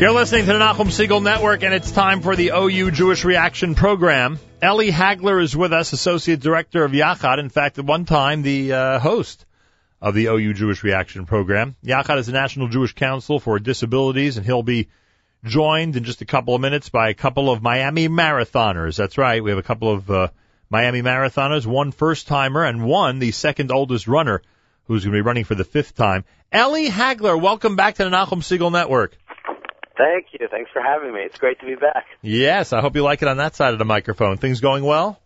You're listening to the Nachum Segal Network, and it's time for the OU Jewish Reaction Program. Ellie Hagler is with us, Associate Director of Yachad. In fact, at one time, the uh, host of the OU Jewish Reaction Program. Yachad is the National Jewish Council for Disabilities, and he'll be joined in just a couple of minutes by a couple of Miami marathoners. That's right, we have a couple of uh, Miami marathoners, one first timer and one the second oldest runner who's going to be running for the fifth time. Ellie Hagler, welcome back to the Nachum Segal Network. Thank you. Thanks for having me. It's great to be back. Yes, I hope you like it on that side of the microphone. Things going well?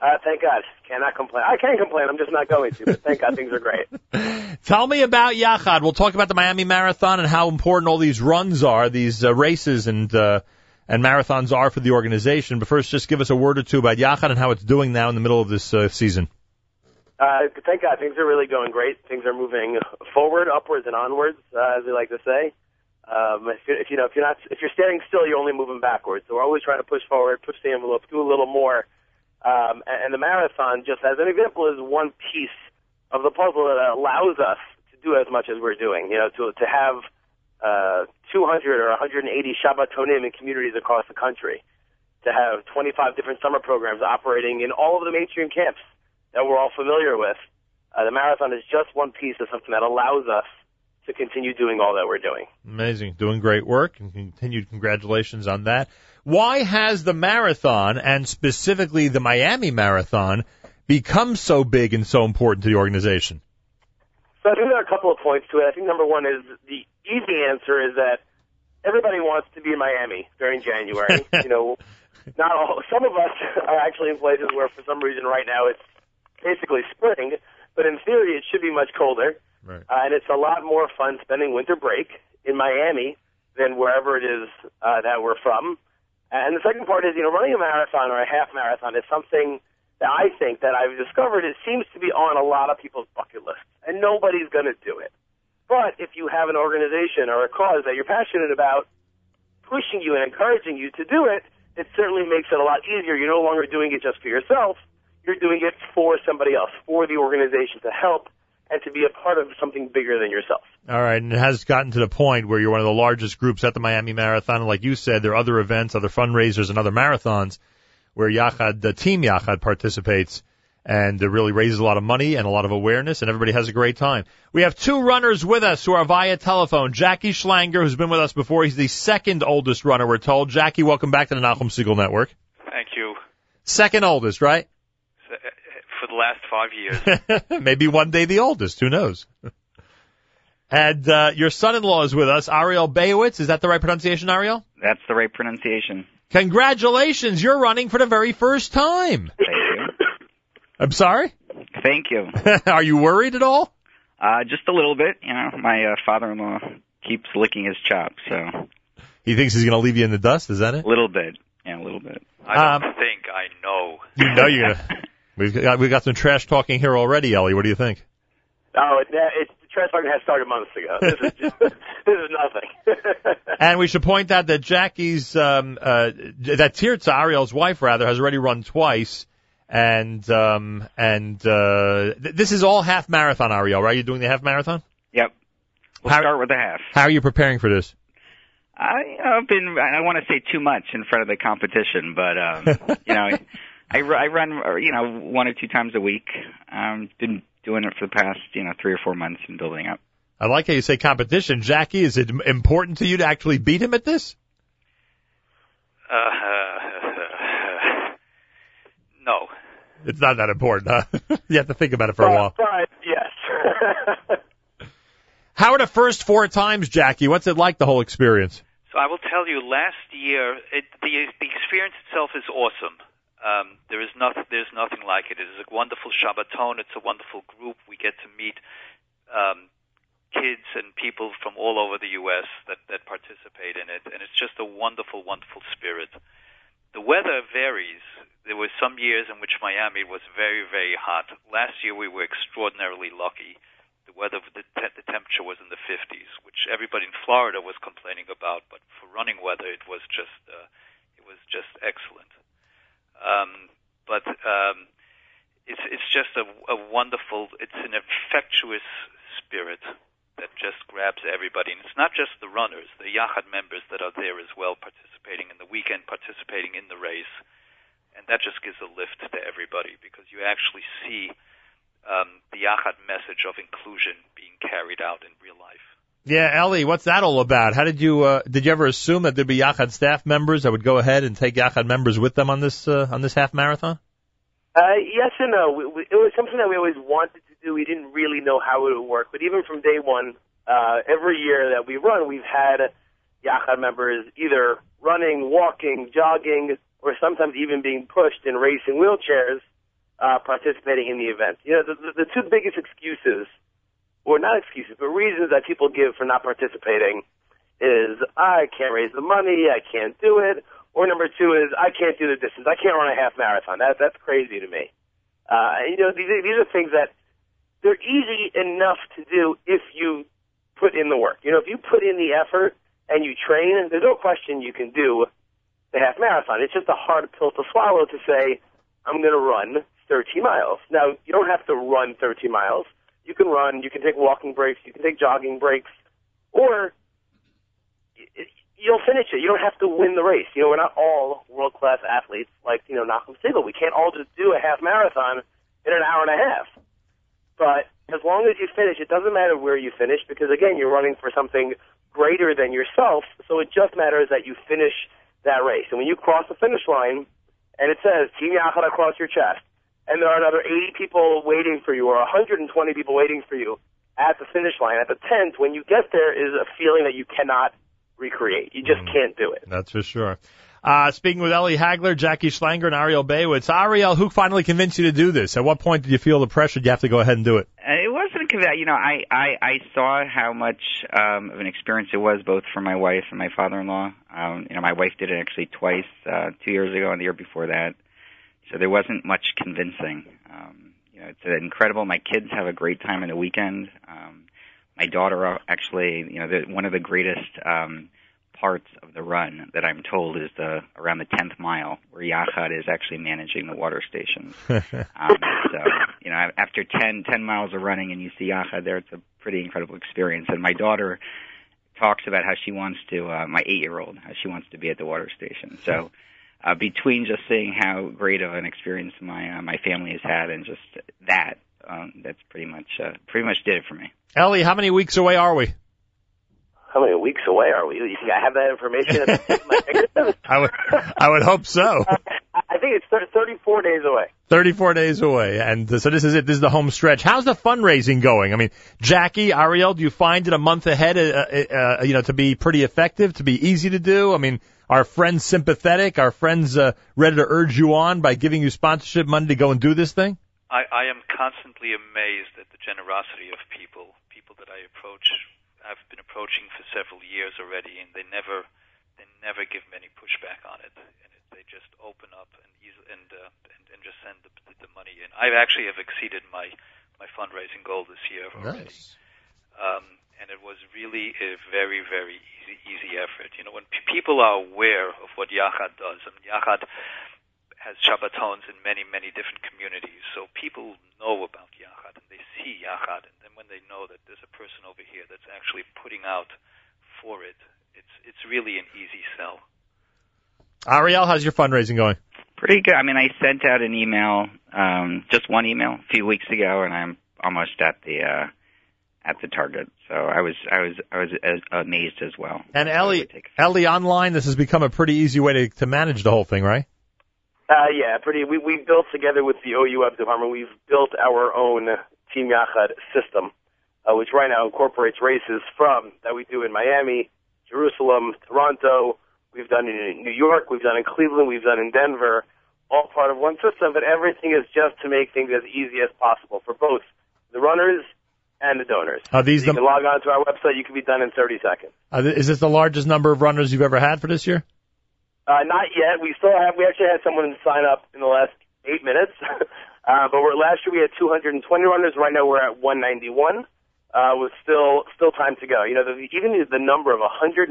Uh, thank God. Cannot complain. I can complain. I'm just not going to. But thank God things are great. Tell me about Yachad. We'll talk about the Miami Marathon and how important all these runs are, these uh, races and uh, and marathons are for the organization. But first, just give us a word or two about Yachad and how it's doing now in the middle of this uh, season. Uh, thank God things are really going great. Things are moving forward, upwards, and onwards, uh, as we like to say. Um, if, you, if you know, if you're not, if you're standing still, you're only moving backwards. So we're always trying to push forward, push the envelope, do a little more. Um, and, and the marathon, just as an example, is one piece of the puzzle that allows us to do as much as we're doing. You know, to to have uh, 200 or 180 Shabbatonim in communities across the country, to have 25 different summer programs operating in all of the mainstream camps that we're all familiar with. Uh, the marathon is just one piece of something that allows us to continue doing all that we're doing. Amazing. Doing great work and continued congratulations on that. Why has the marathon and specifically the Miami Marathon become so big and so important to the organization? So I think there are a couple of points to it. I think number one is the easy answer is that everybody wants to be in Miami during January. you know, not all, some of us are actually in places where for some reason right now it's basically spring, but in theory it should be much colder. Right. Uh, and it's a lot more fun spending winter break in Miami than wherever it is uh, that we're from. And the second part is, you know, running a marathon or a half marathon is something that I think that I've discovered it seems to be on a lot of people's bucket lists, and nobody's going to do it. But if you have an organization or a cause that you're passionate about, pushing you and encouraging you to do it, it certainly makes it a lot easier. You're no longer doing it just for yourself. You're doing it for somebody else, for the organization to help and to be a part of something bigger than yourself. All right, and it has gotten to the point where you're one of the largest groups at the Miami Marathon, and like you said, there are other events, other fundraisers, and other marathons where Yachad, the team Yachad, participates, and it really raises a lot of money and a lot of awareness, and everybody has a great time. We have two runners with us who are via telephone. Jackie Schlanger, who's been with us before, he's the second oldest runner, we're told. Jackie, welcome back to the Nachum Segal Network. Thank you. Second oldest, right? For the last five years. Maybe one day the oldest. Who knows? And uh, your son-in-law is with us, Ariel Bayewitz. Is that the right pronunciation, Ariel? That's the right pronunciation. Congratulations! You're running for the very first time. Thank you. I'm sorry. Thank you. Are you worried at all? Uh, just a little bit. You know, my uh, father-in-law keeps licking his chops, so He thinks he's going to leave you in the dust. Is that it? a little bit. Yeah, a little bit. I don't Um, think I know. You know you're gonna. We've got we've got some trash talking here already, Ellie. What do you think? Oh, it, it's the trash talking has started months ago. This is just, this is nothing. And we should point out that Jackie's um, uh, that Tirza Ariel's wife rather has already run twice, and um, and uh, th- this is all half marathon, Ariel. Right? You're doing the half marathon. Yep. We'll How- start with a half. How are you preparing for this? I, I've been. I don't want to say too much in front of the competition, but um, you know, I, I run uh, you know one or two times a week. Um, been doing it for the past you know three or four months and building up. I like how you say competition. Jackie, is it important to you to actually beat him at this? Uh, no. It's not that important, huh? you have to think about it for a while. But yes. How are the first four times, Jackie? What's it like, the whole experience? So I will tell you, last year, it, the the experience itself is awesome. Um, there is nothing, there's nothing like it. It is a wonderful Shabbaton. It's a wonderful group. We get to meet um, kids and people from all over the U.S. that that participate in it, and it's just a wonderful, wonderful spirit. The weather varies. There were some years in which Miami was very, very hot. Last year we were extraordinarily lucky. The weather, the, te- the temperature was in the 50s, which everybody in Florida was complaining about. But for running weather, it was just, uh, it was just excellent. Um, but um, it's it's just a, a wonderful. It's an infectious spirit that just grabs everybody. And it's not just the runners, the Yachad members that are there as well, participating in the weekend, participating in the race, and that just gives a lift to everybody because you actually see um, the Yachad message of inclusion being carried out in real life. Yeah, Ellie, what's that all about? How did you uh, did you ever assume that there'd be Yachad staff members that would go ahead and take Yachad members with them on this uh, on this half marathon? Uh, yes and no. We, we, it was something that we always wanted to do. We didn't really know how it would work, but even from day one, uh, every year that we run, we've had Yachad members either running, walking, jogging, or sometimes even being pushed in racing wheelchairs, uh, participating in the event. You know, the, the, the two biggest excuses or not excuses, but reasons that people give for not participating is I can't raise the money, I can't do it, or number two is I can't do the distance, I can't run a half marathon. That that's crazy to me. Uh, you know, these these are things that they're easy enough to do if you put in the work. You know, if you put in the effort and you train, there's no question you can do the half marathon. It's just a hard pill to swallow to say I'm going to run 30 miles. Now, you don't have to run 30 miles you can run, you can take walking breaks, you can take jogging breaks, or you'll finish it. You don't have to win the race. You know, we're not all world class athletes like you know Nachum Segal. We can't all just do a half marathon in an hour and a half. But as long as you finish, it doesn't matter where you finish because again, you're running for something greater than yourself. So it just matters that you finish that race. And when you cross the finish line, and it says Team Yachad across your chest, and there are another 80 people waiting for you or 120 people waiting for you at the finish line, at the tent, when you get there is a feeling that you cannot recreate. You just mm. can't do it. That's for sure. Uh, speaking with Ellie Hagler, Jackie Schlanger, and Ariel Bayewitz. Ariel, who finally convinced you to do this? At what point did you feel the pressure? You have to go ahead and do it? Uh, it wasn't that. You know, I, I, I saw how much um, of an experience it was both for my wife and my father-in-law. Um, you know, my wife did it actually twice, uh, two years ago and the year before that. So there wasn't much convincing. Um, you know, it's incredible. My kids have a great time in the weekend. Um, my daughter uh, actually, you know, the, one of the greatest um, parts of the run that I'm told is the around the 10th mile where Yachad is actually managing the water stations. um, so, you know, after 10, 10 miles of running and you see Yachad there, it's a pretty incredible experience. And my daughter talks about how she wants to, uh, my eight-year-old, how she wants to be at the water station. So uh, between just seeing how great of an experience my uh, my family has had and just that, um, that's pretty much uh, pretty much did it for me. Ellie, how many weeks away are we? How many weeks away are we? You think I have that information at I would, I would hope so. I think it's 34 days away. 34 days away. And so this is it. This is the home stretch. How's the fundraising going? I mean, Jackie, Ariel, do you find it a month ahead, uh, uh, uh, you know, to be pretty effective, to be easy to do? I mean, are friends sympathetic? Are friends uh, ready to urge you on by giving you sponsorship money to go and do this thing? I, I am constantly amazed at the generosity of people, people that I approach. I've been approaching for several years already, and they never, they never give me any pushback on it, and it, they just open up and and, uh, and and just send the, the money in. I actually have exceeded my my fundraising goal this year already. Nice. Um, and it was really a very, very easy, easy effort. You know, when p- people are aware of what Yachad does, I mean, Yachad has Shabbatons in many, many different communities, so people know about Yachad and they see Yachad, and then when they know that there's a person over here that's actually putting out for it, it's it's really an easy sell. Ariel, how's your fundraising going? Pretty good. I mean, I sent out an email, um, just one email a few weeks ago, and I'm almost at the uh, at the target. So I was I was I was as amazed as well. And Ellie Ellie online, this has become a pretty easy way to to manage the whole thing, right? Uh, yeah, pretty. We we built together with the OU Web department. We've built our own Team Yachad system, uh, which right now incorporates races from that we do in Miami, Jerusalem, Toronto. We've done it in New York. We've done it in Cleveland. We've done it in Denver. All part of one system, but everything is just to make things as easy as possible for both the runners and the donors. Are these so you the... can log on to our website. You can be done in 30 seconds. Uh, is this the largest number of runners you've ever had for this year? Uh, not yet. We still have. We actually had someone sign up in the last eight minutes. uh, but we're, last year we had 220 runners. Right now we're at 191. Uh, with still still time to go. You know, the, even the number of 191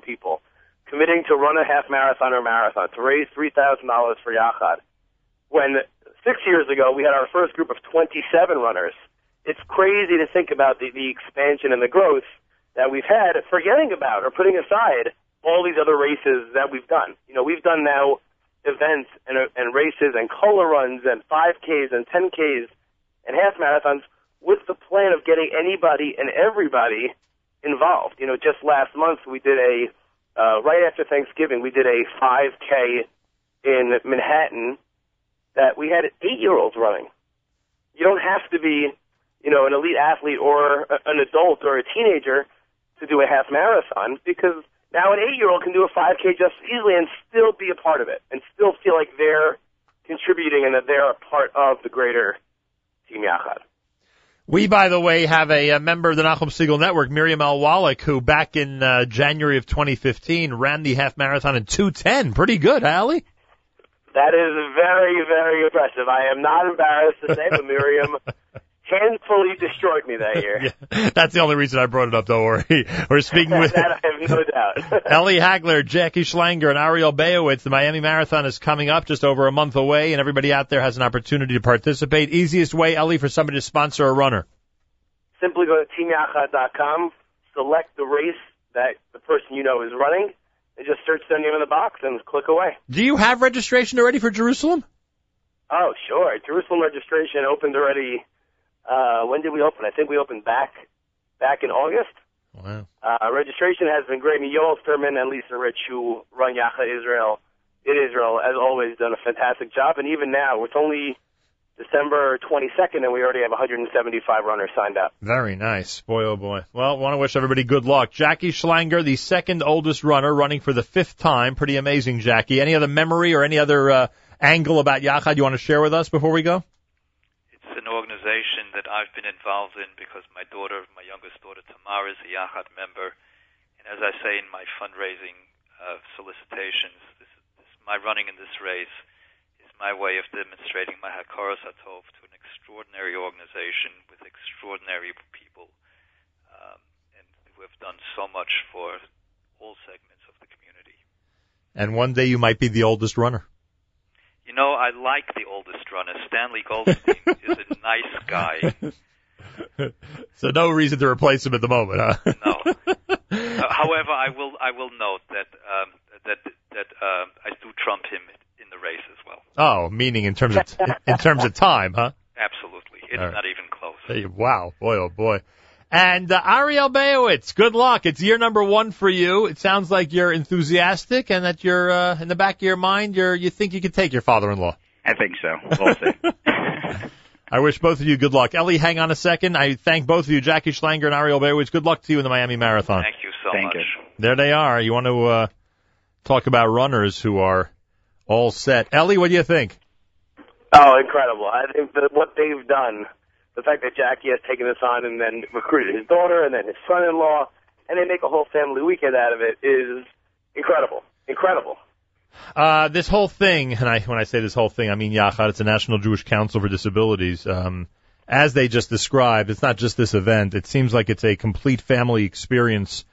people committing to run a half marathon or marathon to raise three thousand dollars for Yachad. When six years ago we had our first group of 27 runners it's crazy to think about the, the expansion and the growth that we've had, forgetting about or putting aside all these other races that we've done. You know, we've done now events and, and races and color runs and 5Ks and 10Ks and half marathons with the plan of getting anybody and everybody involved. You know, just last month we did a, uh, right after Thanksgiving, we did a 5K in Manhattan that we had eight year olds running. You don't have to be, you know, an elite athlete or an adult or a teenager to do a half marathon because now an eight year old can do a 5K just easily and still be a part of it and still feel like they're contributing and that they're a part of the greater Team Yachad. We, by the way, have a, a member of the Nachum Segal Network, Miriam Al Wallach, who back in uh, January of 2015 ran the half marathon in 210. Pretty good, Ali. That is very, very impressive. I am not embarrassed to say, but Miriam handfully destroyed me that year. Yeah, that's the only reason I brought it up. Don't worry. We're speaking with that I have no doubt. Ellie Hagler, Jackie Schlanger, and Ariel Bayewitz. The Miami Marathon is coming up just over a month away, and everybody out there has an opportunity to participate. Easiest way, Ellie, for somebody to sponsor a runner. Simply go to teamyachad.com, select the race that the person you know is running, and just search their name in the box and click away. Do you have registration already for Jerusalem? Oh, sure. Jerusalem registration opened already. Uh, when did we open? I think we opened back back in August. Wow. Uh, registration has been great. I mean, Yoel Thurman and Lisa Rich, who run Yachad Israel in Israel, has always done a fantastic job. And even now, it's only December 22nd, and we already have 175 runners signed up. Very nice. Boy, oh boy. Well, want to wish everybody good luck. Jackie Schlanger, the second oldest runner, running for the fifth time. Pretty amazing, Jackie. Any other memory or any other uh, angle about Yachad you want to share with us before we go? It's an organization that I've been involved in because my daughter, my youngest daughter Tamar, is a Yachad member. And as I say in my fundraising uh, solicitations, this, this, my running in this race is my way of demonstrating my Hakaras Hatov to an extraordinary organization with extraordinary people, um, and who have done so much for all segments of the community. And one day you might be the oldest runner. You know, I like the oldest runner. Stanley Goldstein is a nice guy. so no reason to replace him at the moment, huh? no. Uh, however, I will I will note that um, that that uh, I do trump him in the race as well. Oh, meaning in terms of in terms of time, huh? Absolutely, it's right. not even close. Hey, wow, boy, oh boy. And uh, Ariel Bayewitz, good luck. It's year number one for you. It sounds like you're enthusiastic, and that you're uh, in the back of your mind, you're you think you could take your father-in-law. I think so. We'll see. I wish both of you good luck. Ellie, hang on a second. I thank both of you, Jackie Schlanger and Ariel Bayewitz. Good luck to you in the Miami Marathon. Thank you so thank much. You. There they are. You want to uh, talk about runners who are all set. Ellie, what do you think? Oh, incredible. I think that what they've done, the fact that Jackie has taken this on and then recruited his daughter and then his son-in-law, and they make a whole family weekend out of it is incredible. Incredible. Uh, this whole thing, and I, when I say this whole thing, I mean Yachad, it's a National Jewish Council for Disabilities. Um, as they just described, it's not just this event. It seems like it's a complete family experience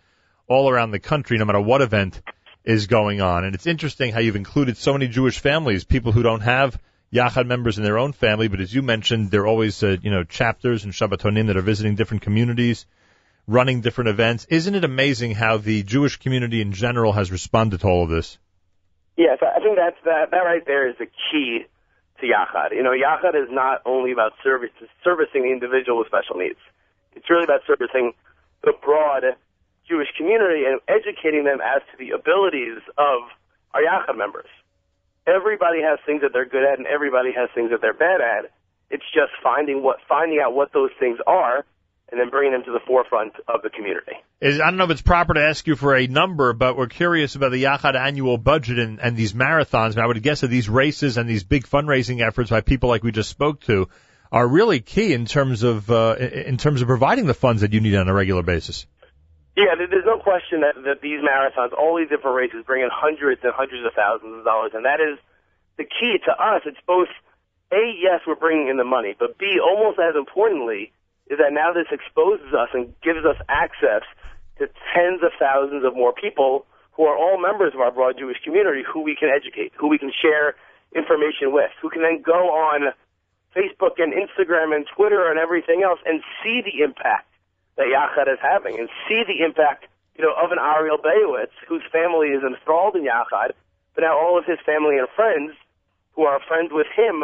all around the country, no matter what event is going on. And it's interesting how you've included so many Jewish families, people who don't have Yachad members in their own family, but as you mentioned, there are always, uh, you know, chapters and Shabbatonim that are visiting different communities, running different events. Isn't it amazing how the Jewish community in general has responded to all of this? Yes, I think that's that. That right there is the key to Yachad. You know, Yachad is not only about service, servicing the individual with special needs. It's really about servicing the broad Jewish community and educating them as to the abilities of our Yachad members. Everybody has things that they're good at, and everybody has things that they're bad at. It's just finding what finding out what those things are, and then bringing them to the forefront of the community. Is, I don't know if it's proper to ask you for a number, but we're curious about the Yachad annual budget and, and these marathons. And I would guess that these races and these big fundraising efforts by people like we just spoke to are really key in terms of uh, in terms of providing the funds that you need on a regular basis. Yeah, there's no question that, that these marathons, all these different races, bring in hundreds and hundreds of thousands of dollars, and that is the key to us. It's both a yes, we're bringing in the money, but b almost as importantly is that now this exposes us and gives us access to tens of thousands of more people who are all members of our broad Jewish community who we can educate, who we can share information with, who can then go on Facebook and Instagram and Twitter and everything else and see the impact that Yachad is having and see the impact, you know, of an Ariel Bayewitz whose family is enthralled in Yachad, but now all of his family and friends who are friends with him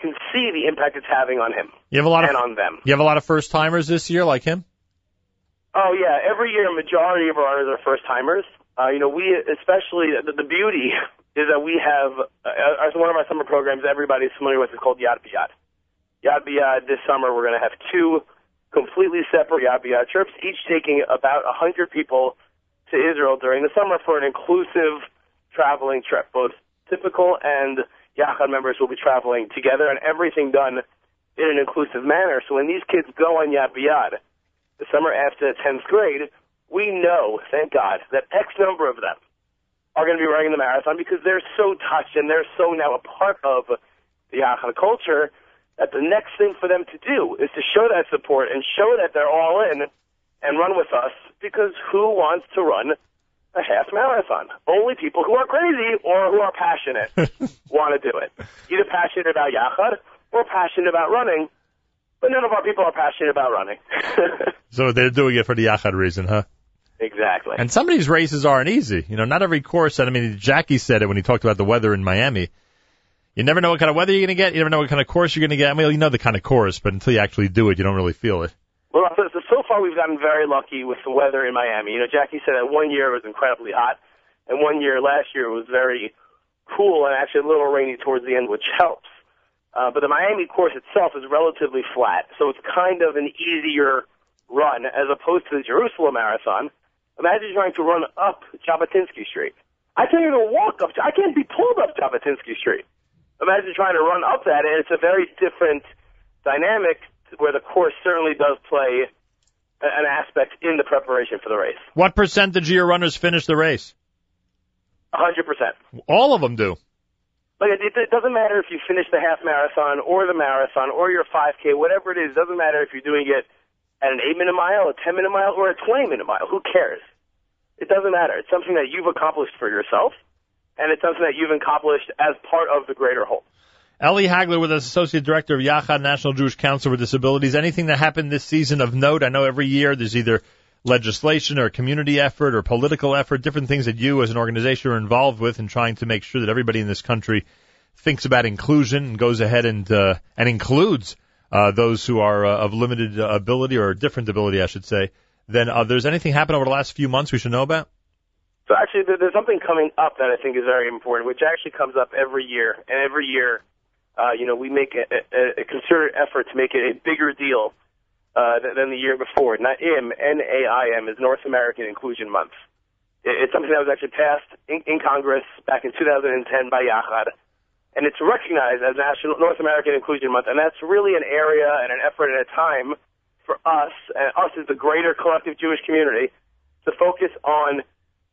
can see the impact it's having on him You have a lot and of on them. you have a lot of first timers this year like him. Oh yeah, every year a majority of our runners are first timers. Uh, you know, we especially the, the beauty is that we have uh, as one of our summer programs everybody's familiar with is called Yad B'Yad. Yad B'Yad this summer we're going to have two completely separate Yad B'Yad trips, each taking about a hundred people to Israel during the summer for an inclusive traveling trip. Both typical and Yachad members will be traveling together, and everything done in an inclusive manner. So when these kids go on Yad the summer after the 10th grade, we know, thank God, that X number of them are going to be running the marathon because they're so touched and they're so now a part of the Yachad culture that the next thing for them to do is to show that support and show that they're all in and run with us because who wants to run a half marathon? Only people who are crazy or who are passionate want to do it. Either passionate about Yachad or passionate about running, but none of our people are passionate about running. So they're doing it for the Yachad reason, huh? exactly. And some of these races aren't easy. You know, not every course. I mean, Jackie said it when he talked about the weather in Miami. You never know what kind of weather you're going to get. You never know what kind of course you're going to get. I mean, you know the kind of course, but until you actually do it, you don't really feel it. Well, so, so far we've gotten very lucky with the weather in Miami. You know, Jackie said that one year it was incredibly hot, and one year last year it was very cool and actually a little rainy towards the end, which helps. Uh, but the Miami course itself is relatively flat, so it's kind of an easier run as opposed to the Jerusalem Marathon. Imagine trying to run up Jabotinsky Street. I can't even walk up. I can't be pulled up Jabotinsky Street. Imagine trying to run up that, and it's a very different dynamic where the course certainly does play an aspect in the preparation for the race. What percentage of your runners finish the race? 100%. All of them do. Like it, it doesn't matter if you finish the half marathon or the marathon or your 5K, whatever it is. It doesn't matter if you're doing it at an eight minute mile, a 10 minute mile, or a 20 minute mile. Who cares? It doesn't matter. It's something that you've accomplished for yourself, and it's something that you've accomplished as part of the greater whole. Ellie Hagler with us, Associate Director of Yachad National Jewish Council for Disabilities. Anything that happened this season of note? I know every year there's either legislation or community effort or political effort, different things that you as an organization are involved with in trying to make sure that everybody in this country thinks about inclusion and goes ahead and uh, and includes uh, those who are uh, of limited ability or different ability, I should say, than others. Anything happened over the last few months we should know about? So actually, there's something coming up that I think is very important, which actually comes up every year. And every year, uh, you know, we make a, a, a concerted effort to make it a bigger deal uh, than, the year before. Not NAIM, N-A-I-M, is North American Inclusion Month. It's something that was actually passed in, in Congress back in 2010 by Yachad, and it's recognized as National North American Inclusion Month. And that's really an area and an effort and a time for us, and us as the greater collective Jewish community, to focus on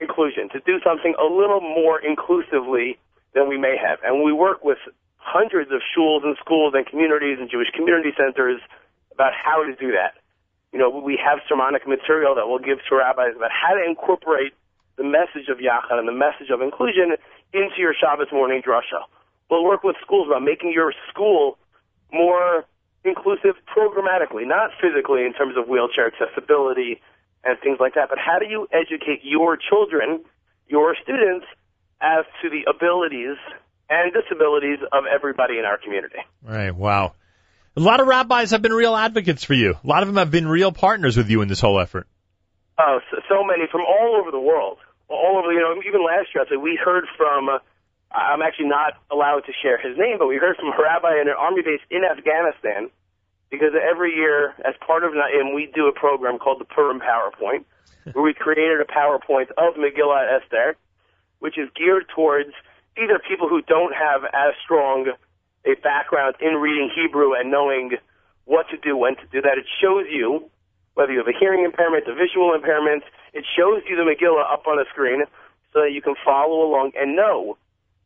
inclusion, to do something a little more inclusively than we may have. And we work with hundreds of schools and schools and communities and Jewish community centers about how to do that. You know, we have sermonic material that we'll give to rabbis about how to incorporate the message of Yachad and the message of inclusion into your Shabbos morning drasha. We'll work with schools about making your school more inclusive programmatically, not physically in terms of wheelchair accessibility and things like that, but how do you educate your children, your students, as to the abilities and disabilities of everybody in our community? Right. Wow. A lot of rabbis have been real advocates for you. A lot of them have been real partners with you in this whole effort. Oh, so, so many from all over the world. All over, you know, even last year, I said we heard from. Uh, I'm actually not allowed to share his name, but we heard from a rabbi in an army base in Afghanistan because every year, as part of and we do a program called the Purim PowerPoint, where we created a PowerPoint of Megillah Esther, which is geared towards either people who don't have as strong a background in reading Hebrew and knowing what to do, when to do that. It shows you whether you have a hearing impairment, a visual impairment. It shows you the Megillah up on the screen so that you can follow along and know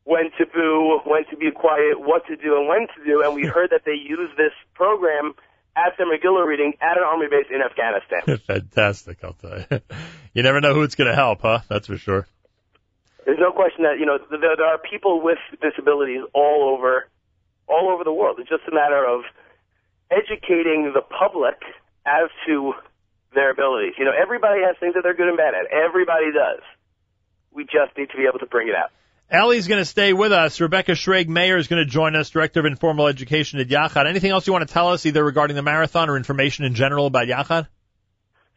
when to boo, when to be quiet, what to do, and when to do. And we heard that they use this program at their Megillah reading at an army base in Afghanistan. Fantastic, I'll tell you. You never know who it's going to help, huh? That's for sure. There's no question that, you know, there, there are people with disabilities all over all over the world. It's just a matter of educating the public as to their abilities. You know, everybody has things that they're good and bad at. Everybody does. We just need to be able to bring it out. Ellie's going to stay with us. Rebecca Schrag Mayer is going to join us, Director of Informal Education at Yachad. Anything else you want to tell us, either regarding the marathon or information in general about Yachad?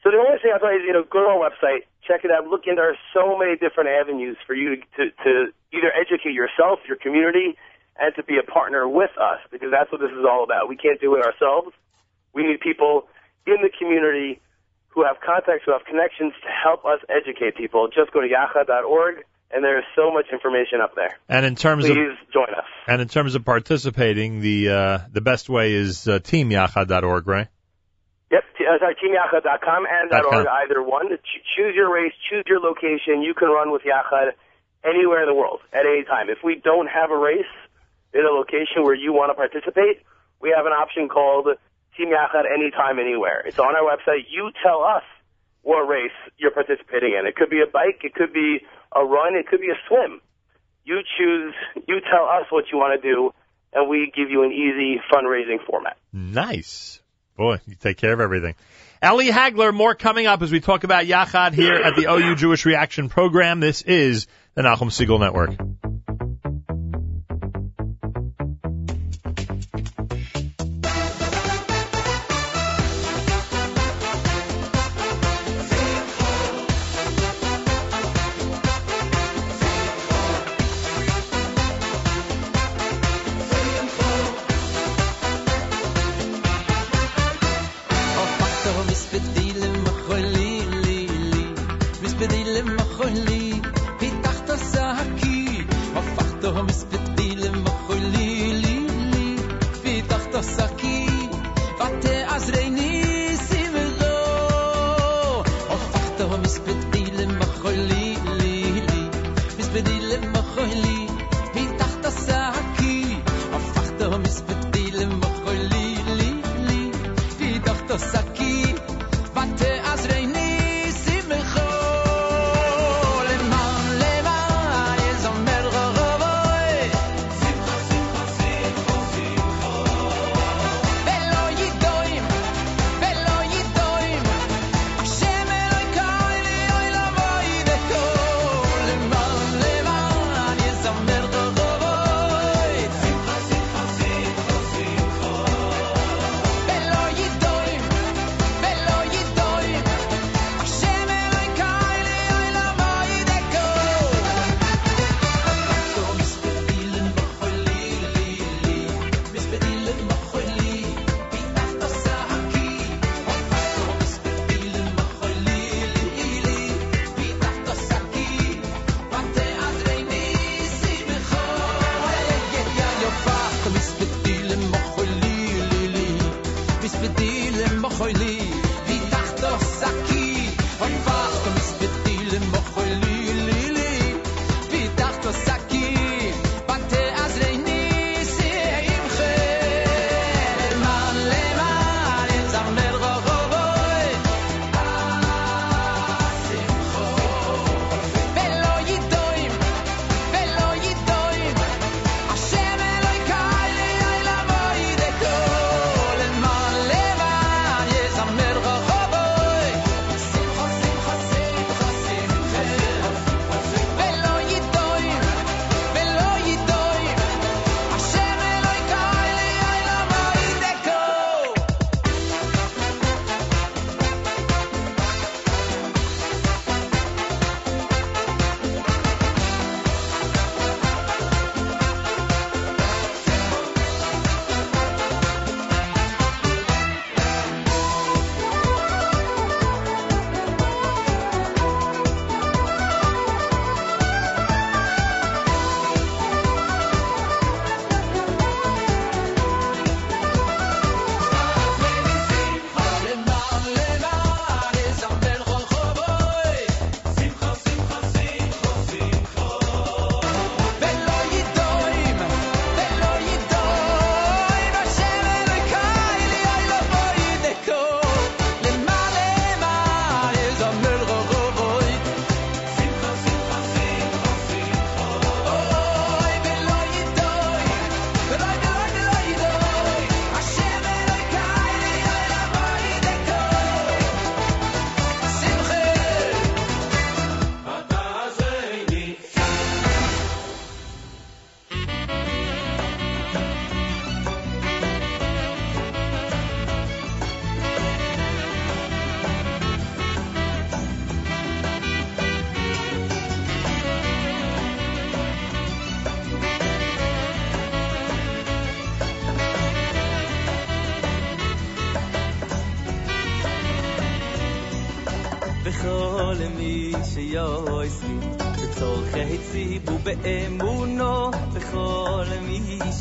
So the only thing tell you is, you know, go to our website, check it out, look in. There are so many different avenues for you to, to either educate yourself, your community, and to be a partner with us, because that's what this is all about. We can't do it ourselves. We need people in the community who have contacts, who have connections to help us educate people. Just go to yachad.org and there's so much information up there. And in terms of Please of join us. and in terms of participating, the uh, the best way is uh, teamyachad.org, right? Yep, t- uh, sorry, teamyachad.com and Dot .org, either one. Ch- choose your race, choose your location. You can run with Yachad anywhere in the world at any time. If we don't have a race in a location where you want to participate, we have an option called Team Yachad Anytime, Anywhere. It's on our website. You tell us what race you're participating in. It could be a bike, it could be a run, it could be a swim. You choose, you tell us what you want to do, and we give you an easy fundraising format. Nice. Boy, you take care of everything. Ellie Hagler, more coming up as we talk about Yachad here at the OU Jewish Reaction Program. This is the Nachum Segal Network.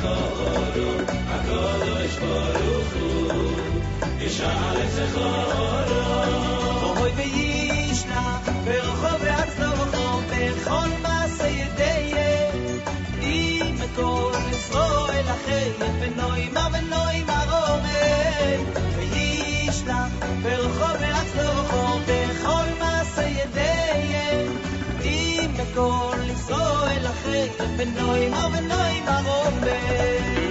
ישלם זכרו הקודש ברוך אם כל ישראל החיים ונוימה ונוימה רומם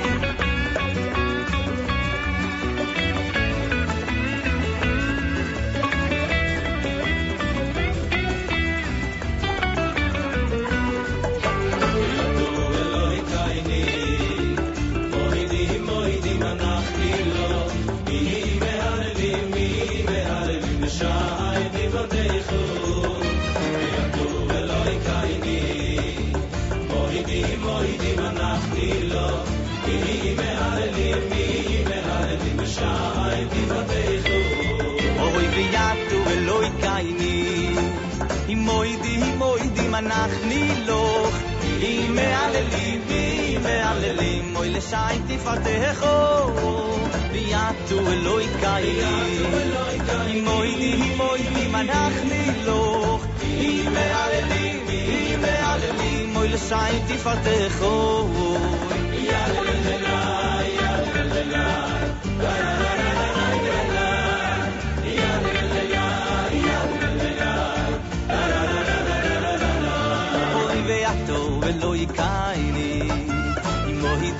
שיינט די פאַרטעך ווי יא צו אלוי קיי יא צו אלוי קיי מוי די מוי די מאַך מי לוך די מעל די די מעל די מוי ל שיינט די פאַרטעך יא צו אלוי קיי יא צו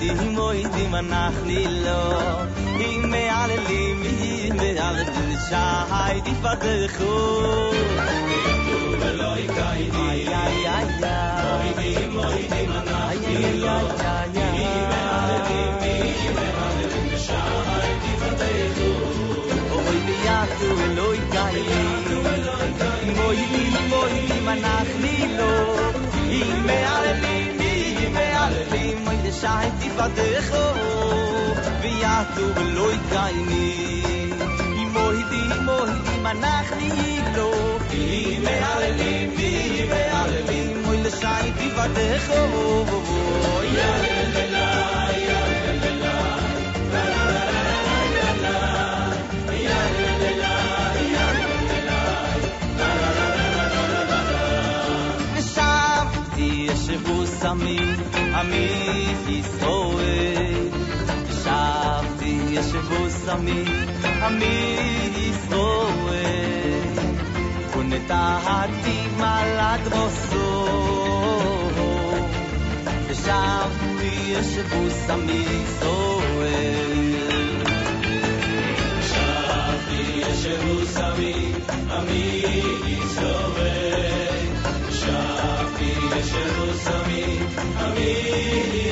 אם מוידי מוידי מנחני לו אם מעללים אם מעללים שי תפתחו ולא יקייני איי איי איי מוידי מוידי מנחני לו אם מעללים אם מעללים בשער תפתחו אוי ויאטו ולא יקייני מוידי מוידי מנחני לו אם מעללים אם scheint die Verdecho wie ja zu beloit gaini i moi di moi di manach ni lo i li vive ale li moi le scheint die ישבו סמי עמי ישראל ונטעתי מעלת ראשו ושבתי ישבו סמי ישראל שבתי ישבו סמי עמי ישראל שבתי ישבו סמי עמי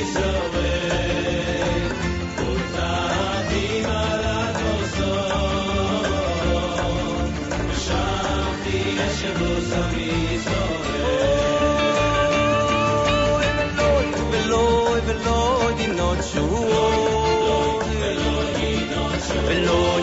ישראל Eloi, Eloi, Eloi,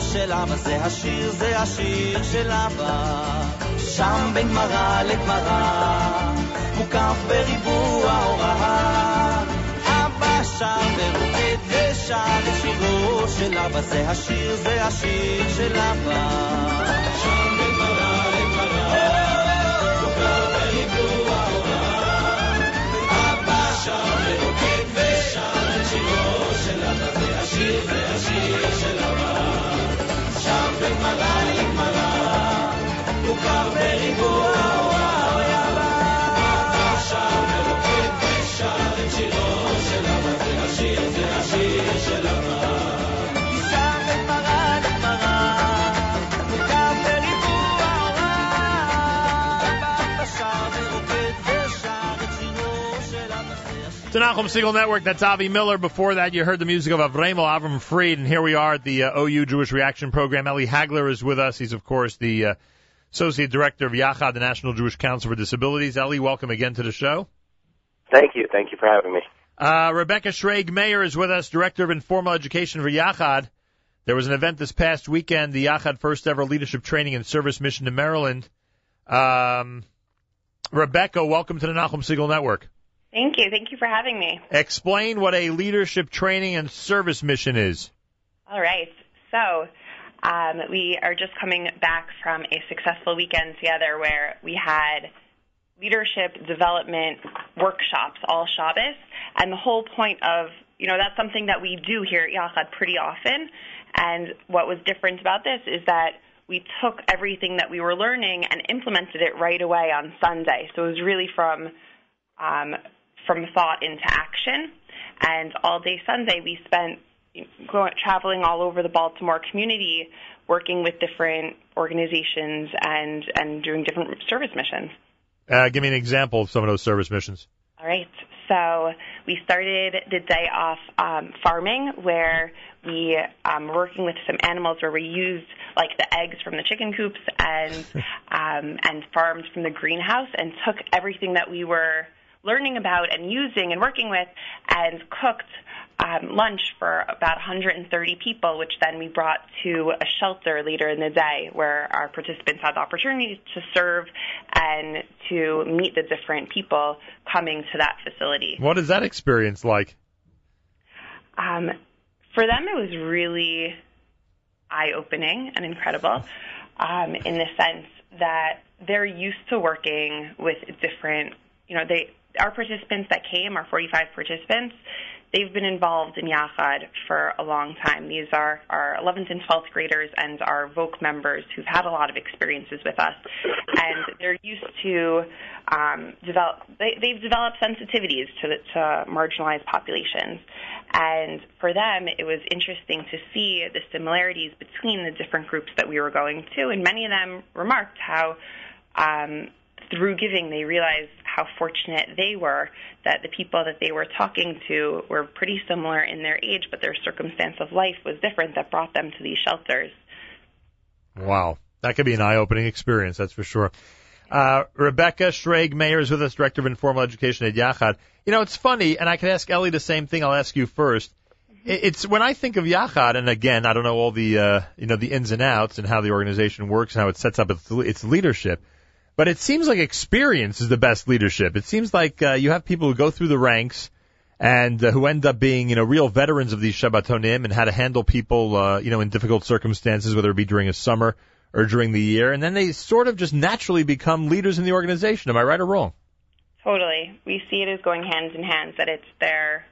שירו של אבא, זה השיר, זה השיר של אבא. שם בין גמרא לגמרא, מוקף בריבוע הוראה. אבא שר ורוקד ושר את שירו של אבא, זה השיר, זה השיר של אבא. שם בגמרא לגמרא, מוכר בריבוע הוראה. אבא שר ורוקד ושר את שירו של אבא, זה השיר, זה השיר של אבא. Lakmala, Lakmala, you are. The Nachum Segal Network, that's Avi Miller. Before that, you heard the music of Avremo Avram Fried, and here we are at the uh, OU Jewish Reaction Program. Eli Hagler is with us. He's, of course, the uh, Associate Director of Yachad, the National Jewish Council for Disabilities. Eli, welcome again to the show. Thank you. Thank you for having me. Uh, Rebecca Schrag Mayer is with us, Director of Informal Education for Yachad. There was an event this past weekend, the Yachad First Ever Leadership Training and Service Mission to Maryland. Um, Rebecca, welcome to the Nachum Segal Network. Thank you. Thank you for having me. Explain what a leadership training and service mission is. All right. So, um, we are just coming back from a successful weekend together where we had leadership development workshops all Shabbos. And the whole point of, you know, that's something that we do here at Yachad pretty often. And what was different about this is that we took everything that we were learning and implemented it right away on Sunday. So it was really from um, from thought into action. And all day Sunday, we spent going, traveling all over the Baltimore community, working with different organizations and and doing different service missions. Uh, give me an example of some of those service missions. All right. So we started the day off um, farming, where we um, were working with some animals, where we used like the eggs from the chicken coops and um, and farmed from the greenhouse, and took everything that we were learning about and using and working with, and cooked um, lunch for about 130 people, which then we brought to a shelter later in the day where our participants had the opportunity to serve and to meet the different people coming to that facility. What is that experience like? Um, for them, it was really eye opening and incredible um, in the sense that they're used to working with different, you know, they our participants that came, our 45 participants, they've been involved in Yachad for a long time. These are our 11th and 12th graders and our VOC members who've had a lot of experiences with us. And they're used to um, develop, they, they've developed sensitivities to, to marginalized populations. And for them, it was interesting to see the similarities between the different groups that we were going to. And many of them remarked how um, through giving, they realized how fortunate they were that the people that they were talking to were pretty similar in their age, but their circumstance of life was different that brought them to these shelters. Wow. That could be an eye-opening experience, that's for sure. Uh, Rebecca Schrag Mayer is with us, Director of Informal Education at Yachad. You know, it's funny, and I could ask Ellie the same thing. I'll ask you first. It's when I think of Yachad, and again, I don't know all the uh, you know the ins and outs and how the organization works and how it sets up its, its leadership. But it seems like experience is the best leadership. It seems like uh, you have people who go through the ranks and uh, who end up being, you know, real veterans of these Shabbatonim and how to handle people, uh, you know, in difficult circumstances, whether it be during a summer or during the year. And then they sort of just naturally become leaders in the organization. Am I right or wrong? Totally. We see it as going hands in hands, that it's their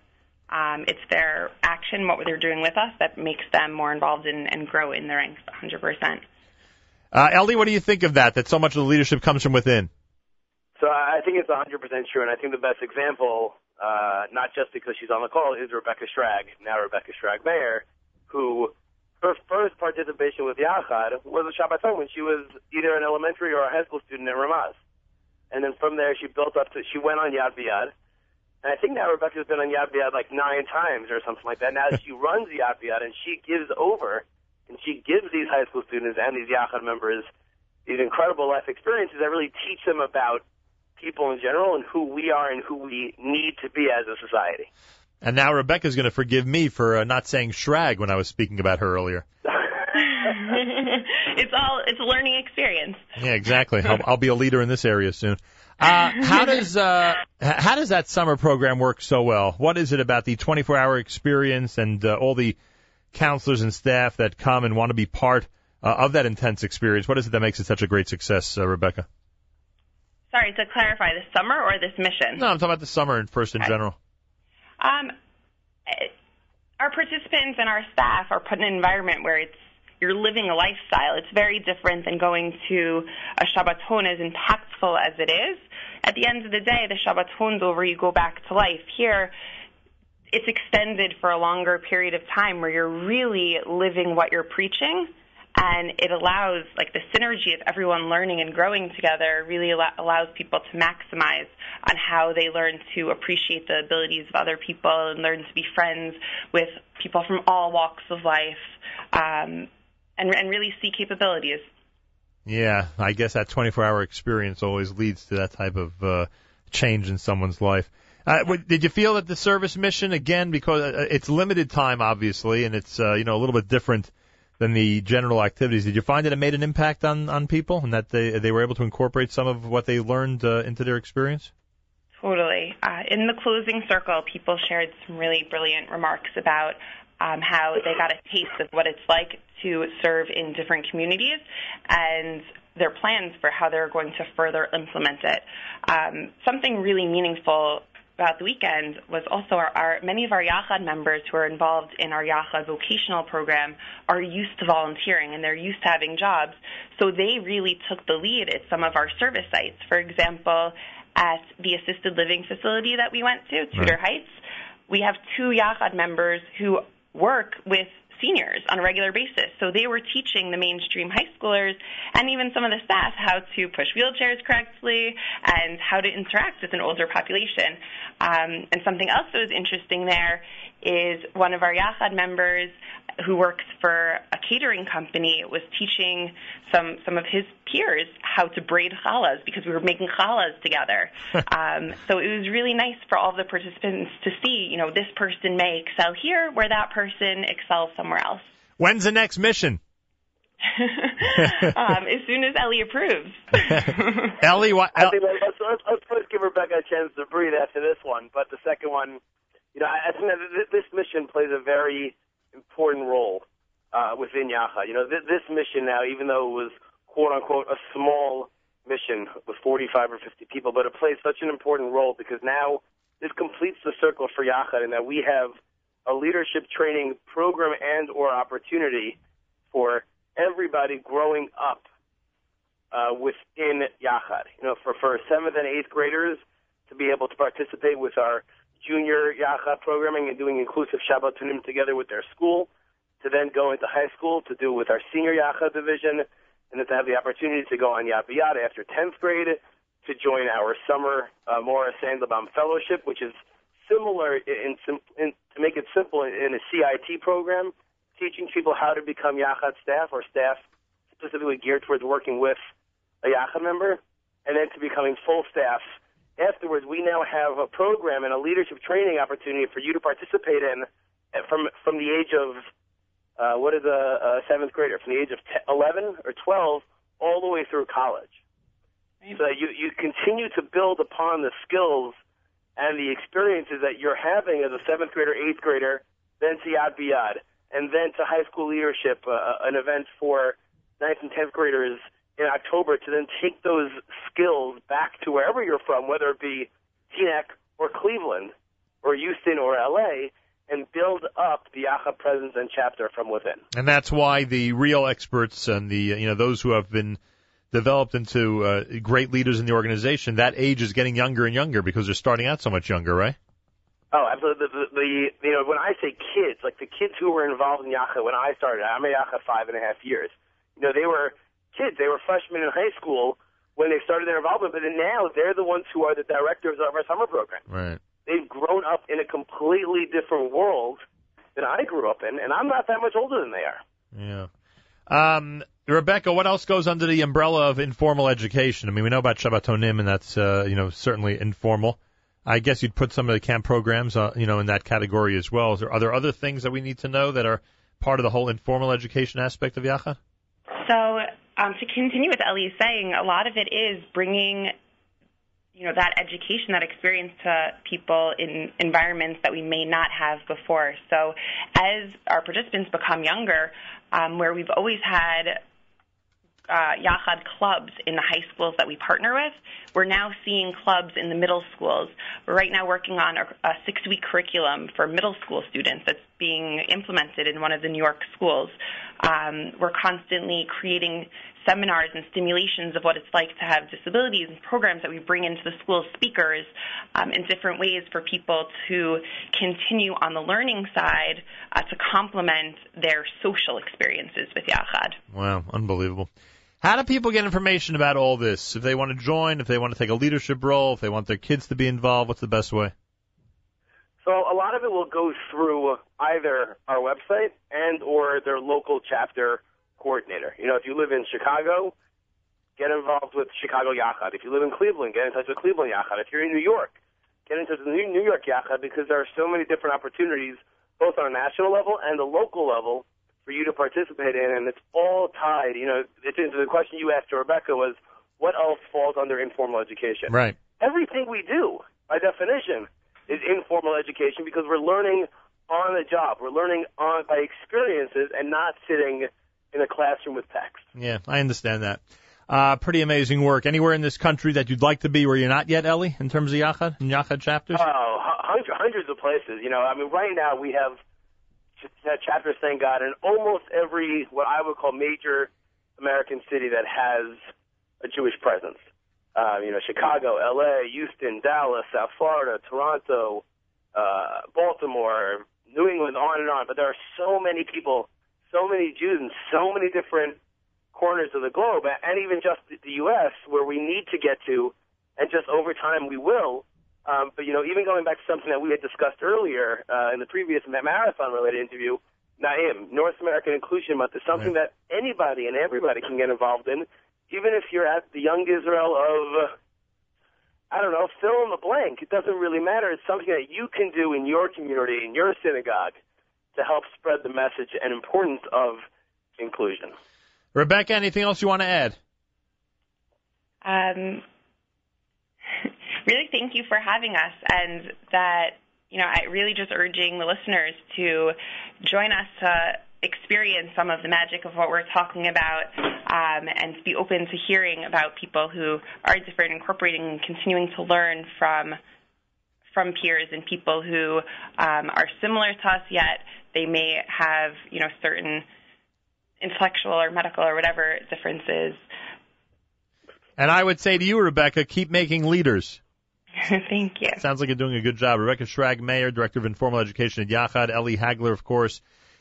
um, it's their action, what they're doing with us, that makes them more involved in, and grow in the ranks 100%. Uh, Ellie, what do you think of that? That so much of the leadership comes from within. So I think it's 100% true, and I think the best example, uh, not just because she's on the call, is Rebecca Schrag, now Rebecca Schrag Mayer, who her first participation with Yachad was a Shabbaton when she was either an elementary or a high school student at Ramaz. And then from there, she built up to, she went on Yad B'Yad. And I think now Rebecca's been on Yad B'Yad like nine times or something like that. Now she runs Yad B'Yad and she gives over and she gives these high school students and these Yachad members these incredible life experiences that really teach them about people in general and who we are and who we need to be as a society. And now Rebecca's going to forgive me for uh, not saying shrag when I was speaking about her earlier. it's all it's a learning experience. Yeah, exactly. I'll, I'll be a leader in this area soon. Uh, how does uh, how does that summer program work so well? What is it about the 24-hour experience and uh, all the counselors and staff that come and want to be part uh, of that intense experience? What is it that makes it such a great success, uh, Rebecca? Sorry to clarify, this summer or this mission? No, I'm talking about the summer and first in general. Um, eh, our participants and our staff are put in an environment where it's you're living a lifestyle. It's very different than going to a Shabbaton, as impactful as it is. At the end of the day, the Shabbaton's over, you go back to life. Here, it's extended for a longer period of time where you're really living what you're preaching. And it allows, like, the synergy of everyone learning and growing together really al- allows people to maximize on how they learn to appreciate the abilities of other people and learn to be friends with people from all walks of life. Um, and, and really see capabilities. Yeah, I guess that 24-hour experience always leads to that type of uh, change in someone's life. Uh, did you feel that the service mission again, because uh, it's limited time, obviously, and it's uh, you know a little bit different than the general activities? Did you find that it made an impact on on people, and that they they were able to incorporate some of what they learned uh, into their experience? Totally. Uh, in the closing circle, people shared some really brilliant remarks about um, how they got a taste of what it's like to serve in different communities and their plans for how they're going to further implement it. Um, something really meaningful about the weekend was also our, our many of our Yachad members who are involved in our Yachad vocational program are used to volunteering and they're used to having jobs. So they really took the lead at some of our service sites. For example, at the assisted living facility that we went to, Tudor Heights, we have two Yachad members who work with seniors on a regular basis. So they were teaching the mainstream high schoolers and even some of the staff how to push wheelchairs correctly and how to interact with an older population. Um, and something else that was interesting there is one of our Yachad members who works for a catering company was teaching some some of his peers how to braid challahs because we were making challahs together. um, so it was really nice for all the participants to see, you know, this person may excel here where that person excels somewhere else. When's the next mission? um, as soon as Ellie approves. Ellie, what? I think let's, let's, let's first give Rebecca a chance to breathe after this one. But the second one, you know, I I think that this mission plays a very important role uh, within Yachad. You know, th- this mission now, even though it was quote unquote a small mission with 45 or 50 people, but it plays such an important role because now this completes the circle for Yachad in that we have a leadership training program and or opportunity for everybody growing up uh, within Yachad. You know, for, for seventh and eighth graders to be able to participate with our junior Yachad programming and doing inclusive Shabbatonim together with their school, to then go into high school to do with our senior Yachad division, and then to have the opportunity to go on Yad B'Yad after 10th grade, to join our summer uh, Morris Sandelbaum Fellowship, which is similar in, in, in to make it simple in a CIT program, teaching people how to become Yachad staff or staff specifically geared towards working with a Yachad member, and then to becoming full staff. Afterwards, we now have a program and a leadership training opportunity for you to participate in uh, from from the age of uh, what is a, a seventh grader from the age of 10, 11 or 12 all the way through college. So that you you continue to build upon the skills and the experiences that you're having as a seventh grader, eighth grader, then to Yad B'Yad, and then to high school leadership, uh, an event for ninth and tenth graders in October to then take those skills back to wherever you're from, whether it be Teaneck or Cleveland or Houston or LA, and build up the Yachad presence and chapter from within. And that's why the real experts and the you know those who have been developed into uh, great leaders in the organization, that age is getting younger and younger because they're starting out so much younger, right? Oh, absolutely. The, the, the you know when I say kids, like the kids who were involved in Yachad when I started, I'm a Yachad five and a half years. You know they were kids. They were freshmen in high school when they started their involvement, but then now they're the ones who are the directors of our summer program. Right. They've grown up in a completely different world than I grew up in, and I'm not that much older than they are. Yeah. Um, Rebecca, what else goes under the umbrella of informal education? I mean, we know about Shabbatonim, and that's uh, you know certainly informal. I guess you'd put some of the camp programs, uh, you know, in that category as well. Is there, are there other things that we need to know that are part of the whole informal education aspect of Yachad? Um, to continue with Ellie saying, a lot of it is bringing, you know, that education, that experience to people in environments that we may not have before. So, as our participants become younger, um, where we've always had uh, Yachad clubs in the high schools that we partner with. We're now seeing clubs in the middle schools. We're right now working on a, a six-week curriculum for middle school students that's being implemented in one of the New York schools. Um, we're constantly creating seminars and stimulations of what it's like to have disabilities and programs that we bring into the school speakers um, in different ways for people to continue on the learning side uh, to complement their social experiences with Yachad. Wow, unbelievable. How do people get information about all this? If they want to join, if they want to take a leadership role, if they want their kids to be involved, what's the best way? So a lot of it will go through either our website and or their local chapter coordinator. You know, if you live in Chicago, get involved with Chicago Yachad. If you live in Cleveland, get in touch with Cleveland Yachad. If you're in New York, get in touch with New York Yachad because there are so many different opportunities, both on a national level and the local level, for you to participate in, and it's all tied. You know, it's, it's the question you asked to Rebecca was, what else falls under informal education? Right. Everything we do, by definition, is informal education because we're learning on the job. We're learning on by experiences and not sitting in a classroom with text. Yeah, I understand that. Uh, pretty amazing work. Anywhere in this country that you'd like to be where you're not yet, Ellie, in terms of Yachad and Yachad chapters? Oh, hundreds, hundreds of places. You know, I mean, right now we have chapters, thank God, in almost every what I would call major American city that has a Jewish presence. Uh, you know, Chicago, L.A., Houston, Dallas, South Florida, Toronto, uh, Baltimore, New England, on and on. But there are so many people, so many Jews in so many different corners of the globe, and even just the U.S., where we need to get to, and just over time we will. Um, but you know, even going back to something that we had discussed earlier uh, in the previous marathon-related interview, Naim, North American Inclusion Month is something Right. that anybody and everybody can get involved in, even if you're at the Young Israel of, uh, I don't know, fill in the blank. It doesn't really matter. It's something that you can do in your community, in your synagogue, to help spread the message and importance of inclusion. Rebecca, anything else you want to add? Um, really, thank you for having us, and that you know, I really just urging the listeners to join us to experience some of the magic of what we're talking about, um, and be open to hearing about people who are different, incorporating and continuing to learn from from peers and people who um, are similar to us, yet they may have you know certain intellectual or medical or whatever differences. And I would say to you, Rebecca, keep making leaders. Thank you. Sounds like you're doing a good job. Rebecca Schrag Mayer, Director of Informal Education at Yachad. Ellie Hagler, of course.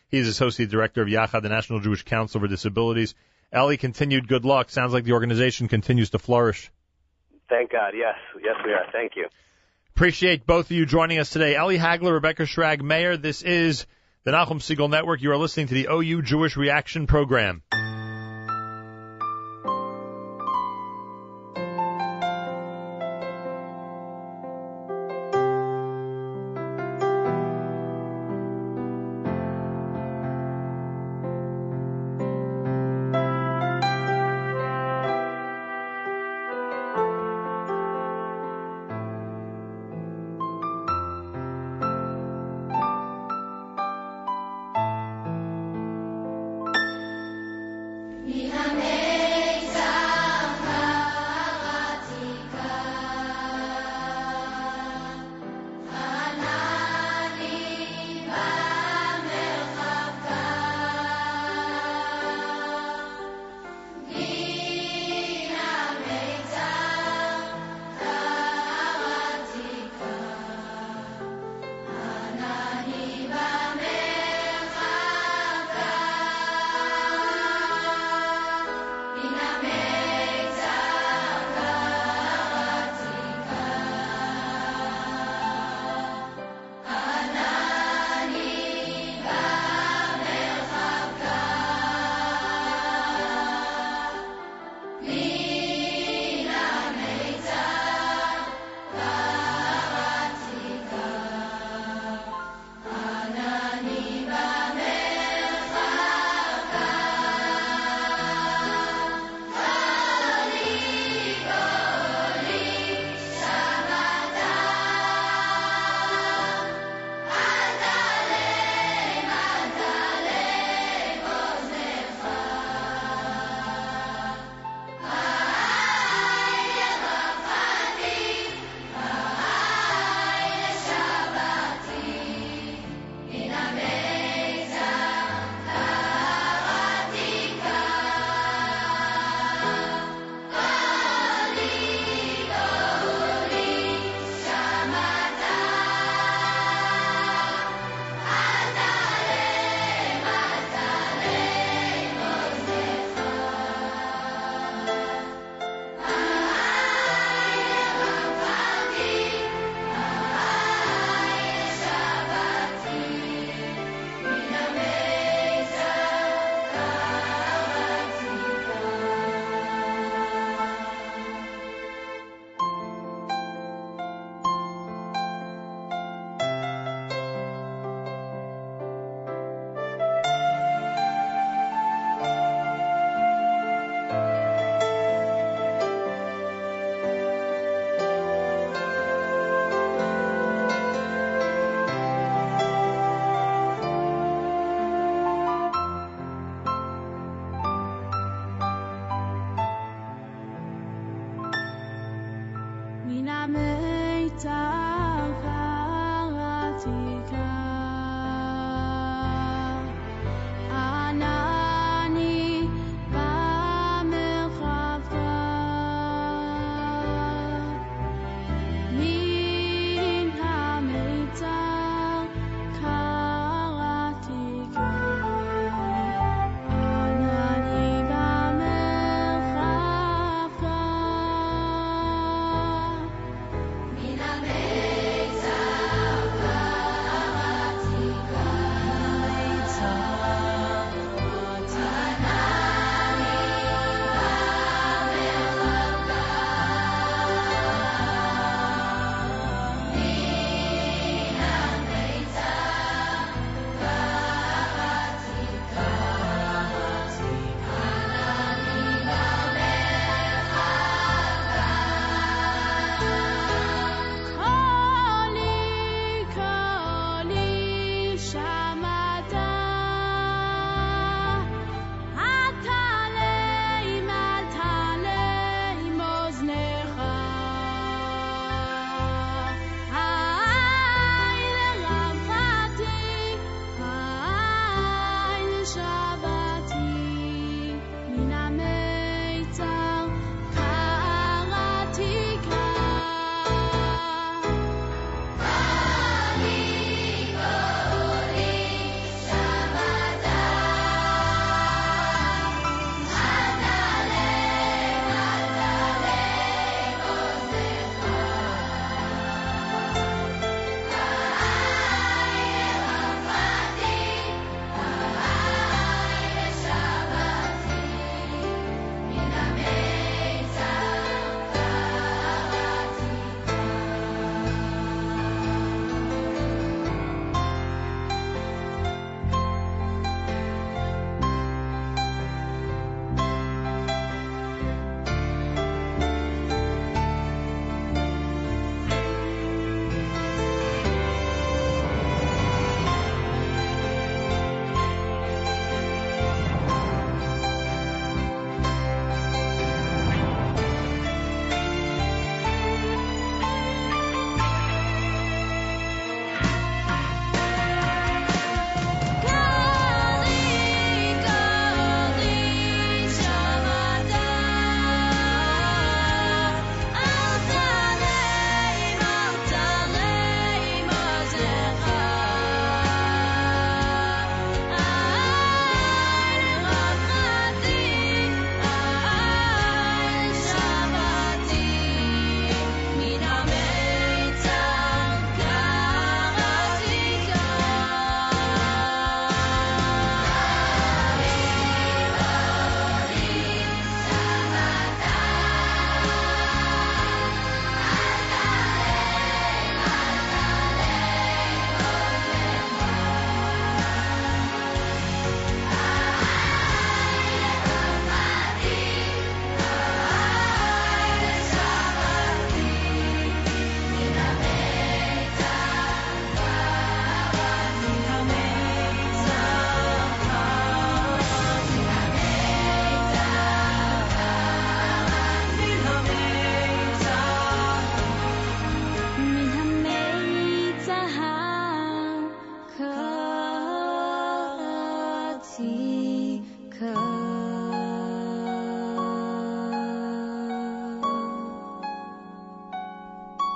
He's Associate Director of Yachad, the National Jewish Council for Disabilities. Ellie, continued good luck. Sounds like the organization continues to flourish. Thank God. Yes, yes, we are. Thank you. Appreciate both of you joining us today. Ellie Hagler, Rebecca Schrag Mayer. This is the Nachum Segal Network. You are listening to the OU Jewish Reaction Program.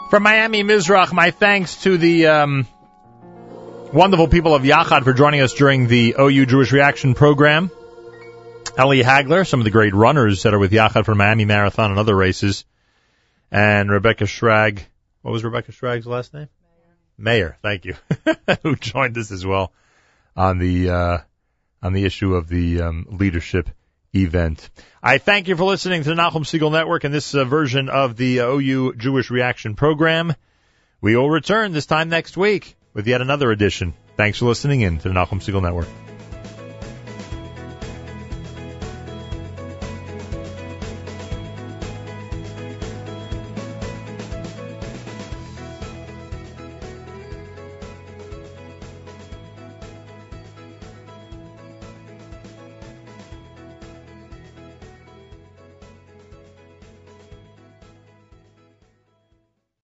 From Miami Mizrach, my thanks to the um, wonderful people of Yachad for joining us during the OU Jewish Reaction program. Ellie Hagler, some of the great runners that are with Yachad for Miami Marathon and other races, and Rebecca Schrag. What was Rebecca Schrag's last name? Mayer. Thank you, who joined us as well on the uh, on the issue of the um, leadership event. I thank you for listening to the Nachum Segal Network and this uh, version of the uh, OU Jewish Reaction program. We will return this time next week with yet another edition. Thanks for listening in to the Nachum Segal Network.